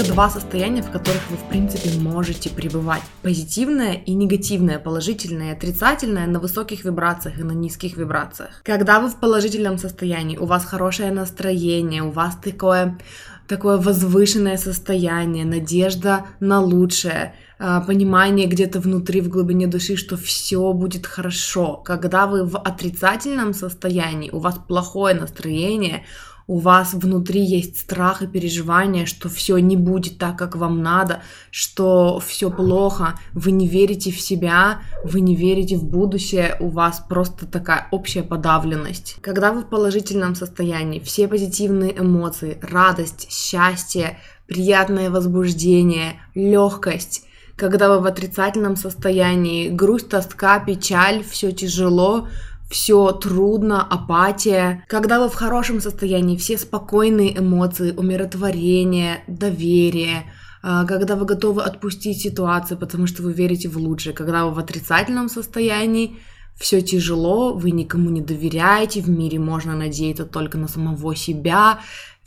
Только два состояния, в которых вы, в принципе, можете пребывать. Позитивное и негативное, положительное и отрицательное на высоких вибрациях и на низких вибрациях. Когда вы в положительном состоянии, у вас хорошее настроение, у вас такое такое возвышенное состояние, надежда на лучшее, а, понимание где-то внутри, в глубине души, что все будет хорошо. Когда вы в отрицательном состоянии, у вас плохое настроение, у вас внутри есть страх и переживание, что все не будет так, как вам надо, что все плохо, вы не верите в себя, вы не верите в будущее, у вас просто такая общая подавленность. Когда вы в положительном состоянии, все позитивные эмоции, радость, счастье, приятное возбуждение, легкость, когда вы в отрицательном состоянии, грусть, тоска, печаль, все тяжело, все трудно, апатия. Когда вы в хорошем состоянии, все спокойные эмоции, умиротворение, доверие, а, когда вы готовы отпустить ситуацию, потому что вы верите в лучшее, когда вы в отрицательном состоянии, все тяжело, вы никому не доверяете, в мире можно надеяться только на самого себя,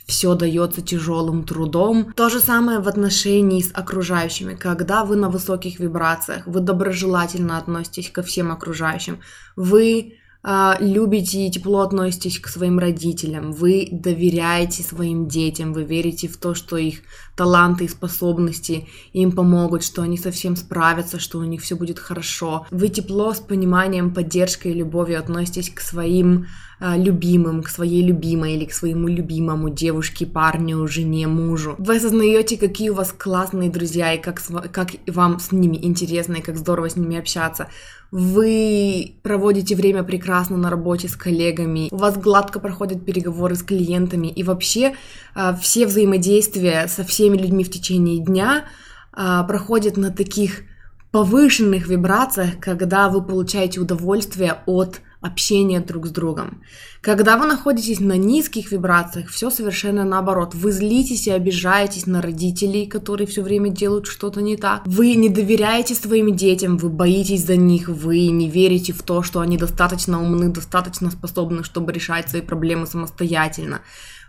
все дается тяжелым трудом. То же самое в отношении с окружающими. Когда вы на высоких вибрациях, вы доброжелательно относитесь ко всем окружающим, вы любите и тепло относитесь к своим родителям, вы доверяете своим детям, вы верите в то, что их таланты и способности им помогут, что они совсем справятся, что у них все будет хорошо. Вы тепло с пониманием, поддержкой и любовью относитесь к своим а, любимым, к своей любимой или к своему любимому девушке, парню, жене, мужу. Вы осознаете, какие у вас классные друзья и как, как вам с ними интересно и как здорово с ними общаться. Вы проводите время прекрасно на работе с коллегами, у вас гладко проходят переговоры с клиентами и вообще а, все взаимодействия со всеми людьми в течение дня а, проходят на таких повышенных вибрациях, когда вы получаете удовольствие от общения друг с другом. Когда вы находитесь на низких вибрациях, все совершенно наоборот. Вы злитесь и обижаетесь на родителей, которые все время делают что-то не так. Вы не доверяете своим детям, вы боитесь за них, вы не верите в то, что они достаточно умны, достаточно способны, чтобы решать свои проблемы самостоятельно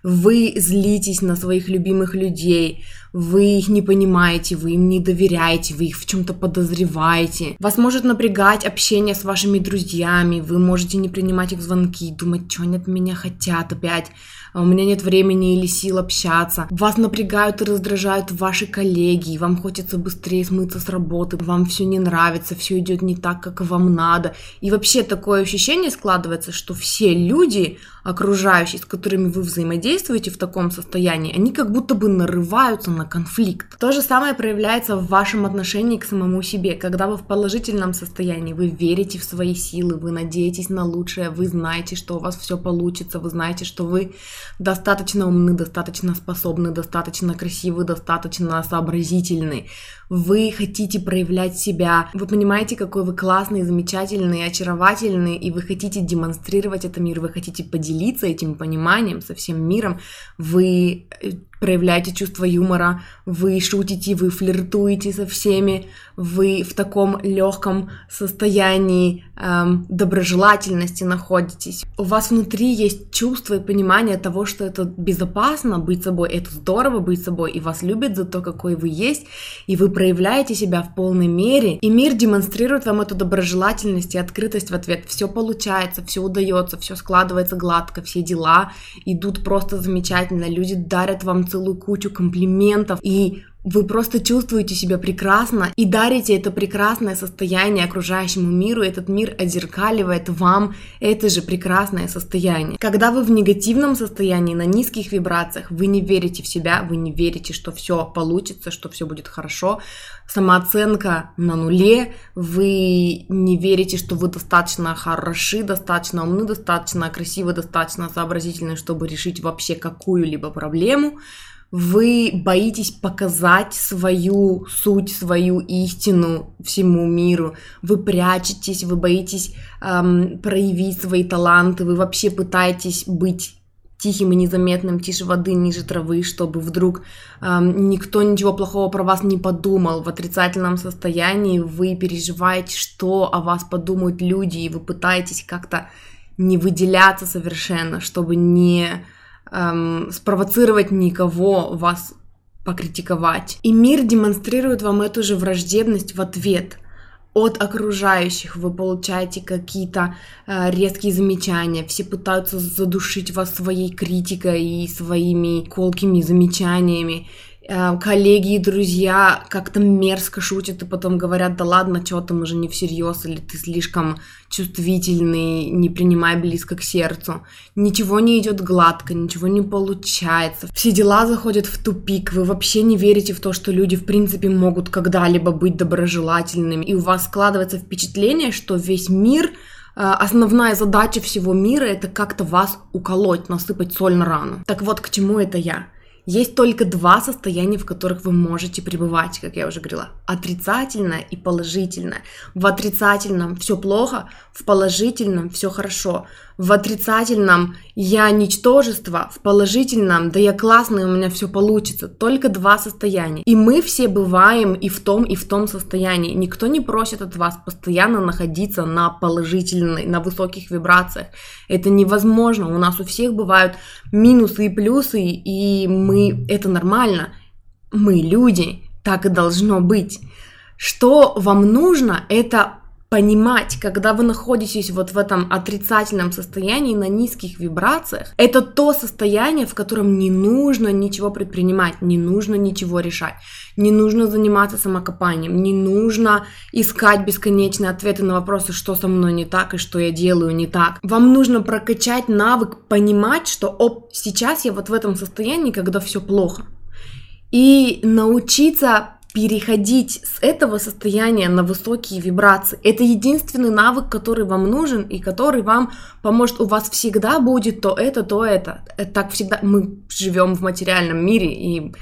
вы злитесь на своих любимых людей, вы их не понимаете, вы им не доверяете, вы их в чем-то подозреваете. Вас может напрягать общение с вашими друзьями, вы можете не принимать их звонки, думать, что они от меня хотят опять, а у меня нет времени или сил общаться. Вас напрягают и раздражают ваши коллеги, вам хочется быстрее смыться с работы, вам все не нравится, все идет не так, как вам надо. И вообще такое ощущение складывается, что все люди, окружающие, с которыми вы взаимодействуете в таком состоянии, они как будто бы нарываются на конфликт. То же самое проявляется в вашем отношении к самому себе. Когда вы в положительном состоянии, вы верите в свои силы, вы надеетесь на лучшее, вы знаете, что у вас все получится, вы знаете, что вы достаточно умны, достаточно способны, достаточно красивы, достаточно сообразительны вы хотите проявлять себя, вы понимаете, какой вы классный, замечательный, очаровательный, и вы хотите демонстрировать это миру, вы хотите поделиться этим пониманием со всем миром, вы э, проявляете чувство юмора, вы шутите, вы флиртуете со всеми, вы в таком легком состоянии эм, доброжелательности находитесь. У вас внутри есть чувство и понимание того, что это безопасно быть собой, это здорово быть собой, и вас любят за то, какой вы есть, и вы проявляете себя в полной мере, и мир демонстрирует вам эту доброжелательность и открытость в ответ. Все получается, все удается, все складывается гладко, все дела идут просто замечательно, люди дарят вам целую кучу комплиментов, и вы просто чувствуете себя прекрасно и дарите это прекрасное состояние окружающему миру, этот мир отзеркаливает вам это же прекрасное состояние. Когда вы в негативном состоянии, на низких вибрациях, вы не верите в себя, вы не верите, что все получится, что все будет хорошо, самооценка на нуле, вы не верите, что вы достаточно хороши, достаточно умны, достаточно красивы, достаточно сообразительны, чтобы решить вообще какую-либо проблему, вы боитесь показать свою суть, свою истину всему миру, вы прячетесь, вы боитесь эм, проявить свои таланты, вы вообще пытаетесь быть тихим и незаметным, тише воды, ниже травы, чтобы вдруг эм, никто ничего плохого про вас не подумал. В отрицательном состоянии вы переживаете, что о вас подумают люди, и вы пытаетесь как-то не выделяться совершенно, чтобы не эм, спровоцировать никого вас покритиковать. И мир демонстрирует вам эту же враждебность в ответ от окружающих. Вы получаете какие-то э, резкие замечания. Все пытаются задушить вас своей критикой и своими колкими замечаниями. Э, коллеги и друзья как-то мерзко шутят и потом говорят, да ладно, что там уже не всерьез, или ты слишком чувствительный, не принимай близко к сердцу. Ничего не идет гладко, ничего не получается. Все дела заходят в тупик, вы вообще не верите в то, что люди в принципе могут когда-либо быть доброжелательными, и у вас складывается впечатление, что весь мир э, основная задача всего мира это как-то вас уколоть, насыпать соль на рану. Так вот, к чему это я? Есть только два состояния, в которых вы можете пребывать, как я уже говорила. Отрицательное и положительное. В отрицательном все плохо, в положительном все хорошо в отрицательном я ничтожество, в положительном да я классный, у меня все получится. Только два состояния. И мы все бываем и в том, и в том состоянии. Никто не просит от вас постоянно находиться на положительной, на высоких вибрациях. Это невозможно. У нас у всех бывают минусы и плюсы, и мы, это нормально. Мы люди, так и должно быть. Что вам нужно, это понимать, когда вы находитесь вот в этом отрицательном состоянии, на низких вибрациях, это то состояние, в котором не нужно ничего предпринимать, не нужно ничего решать, не нужно заниматься самокопанием, не нужно искать бесконечные ответы на вопросы, что со мной не так и что я делаю не так. Вам нужно прокачать навык понимать, что оп, сейчас я вот в этом состоянии, когда все плохо. И научиться переходить с этого состояния на высокие вибрации. Это единственный навык, который вам нужен и который вам поможет. У вас всегда будет то это, то это. это так всегда. Мы живем в материальном мире, и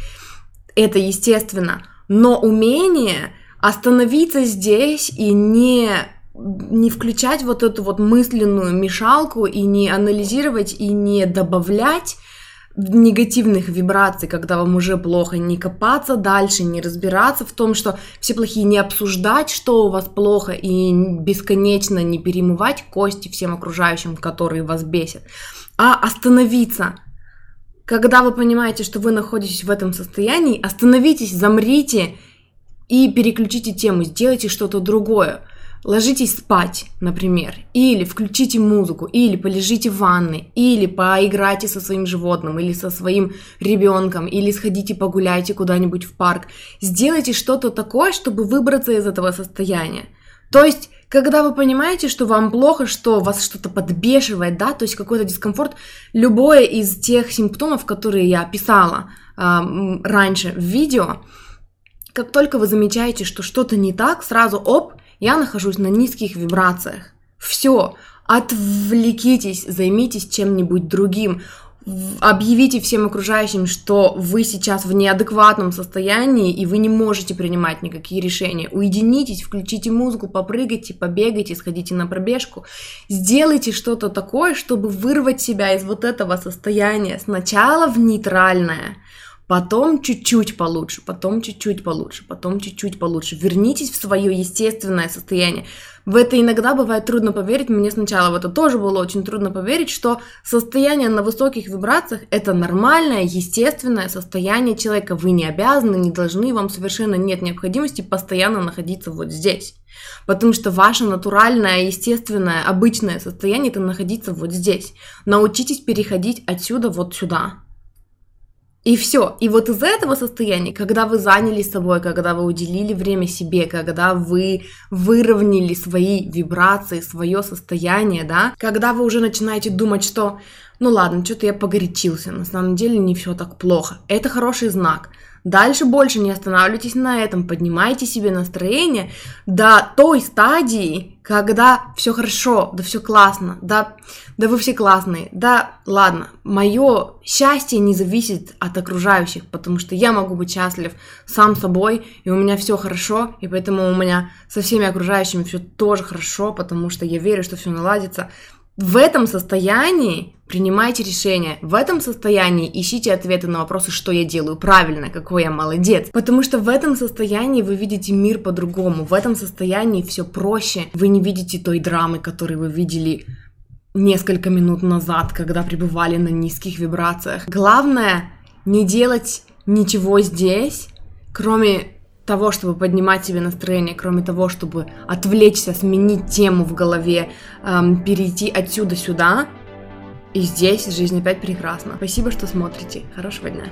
это естественно. Но умение остановиться здесь и не не включать вот эту вот мысленную мешалку и не анализировать и не добавлять негативных вибраций, когда вам уже плохо, не копаться дальше, не разбираться в том, что все плохие, не обсуждать, что у вас плохо, и бесконечно не перемывать кости всем окружающим, которые вас бесят, а остановиться. Когда вы понимаете, что вы находитесь в этом состоянии, остановитесь, замрите и переключите тему, сделайте что-то другое ложитесь спать, например, или включите музыку, или полежите в ванной, или поиграйте со своим животным, или со своим ребенком, или сходите погуляйте куда-нибудь в парк. Сделайте что-то такое, чтобы выбраться из этого состояния. То есть, когда вы понимаете, что вам плохо, что вас что-то подбешивает, да, то есть какой-то дискомфорт, любое из тех симптомов, которые я описала э, раньше в видео, как только вы замечаете, что что-то не так, сразу оп, я нахожусь на низких вибрациях. Все, отвлекитесь, займитесь чем-нибудь другим. Объявите всем окружающим, что вы сейчас в неадекватном состоянии и вы не можете принимать никакие решения. Уединитесь, включите музыку, попрыгайте, побегайте, сходите на пробежку. Сделайте что-то такое, чтобы вырвать себя из вот этого состояния. Сначала в нейтральное, потом чуть-чуть получше, потом чуть-чуть получше, потом чуть-чуть получше. Вернитесь в свое естественное состояние. В это иногда бывает трудно поверить, мне сначала в это тоже было очень трудно поверить, что состояние на высоких вибрациях – это нормальное, естественное состояние человека. Вы не обязаны, не должны, вам совершенно нет необходимости постоянно находиться вот здесь. Потому что ваше натуральное, естественное, обычное состояние – это находиться вот здесь. Научитесь переходить отсюда вот сюда. И все. И вот из этого состояния, когда вы занялись собой, когда вы уделили время себе, когда вы выровняли свои вибрации, свое состояние, да, когда вы уже начинаете думать, что ну ладно, что-то я погорячился, на самом деле не все так плохо. Это хороший знак. Дальше больше не останавливайтесь на этом, поднимайте себе настроение до той стадии, когда все хорошо, да все классно, да, да вы все классные, да ладно, мое счастье не зависит от окружающих, потому что я могу быть счастлив сам собой, и у меня все хорошо, и поэтому у меня со всеми окружающими все тоже хорошо, потому что я верю, что все наладится. В этом состоянии принимайте решения. В этом состоянии ищите ответы на вопросы, что я делаю правильно, какой я молодец. Потому что в этом состоянии вы видите мир по-другому. В этом состоянии все проще. Вы не видите той драмы, которую вы видели несколько минут назад, когда пребывали на низких вибрациях. Главное не делать ничего здесь, кроме того, чтобы поднимать себе настроение, кроме того, чтобы отвлечься, сменить тему в голове, эм, перейти отсюда сюда. И здесь жизнь опять прекрасна. Спасибо, что смотрите. Хорошего дня.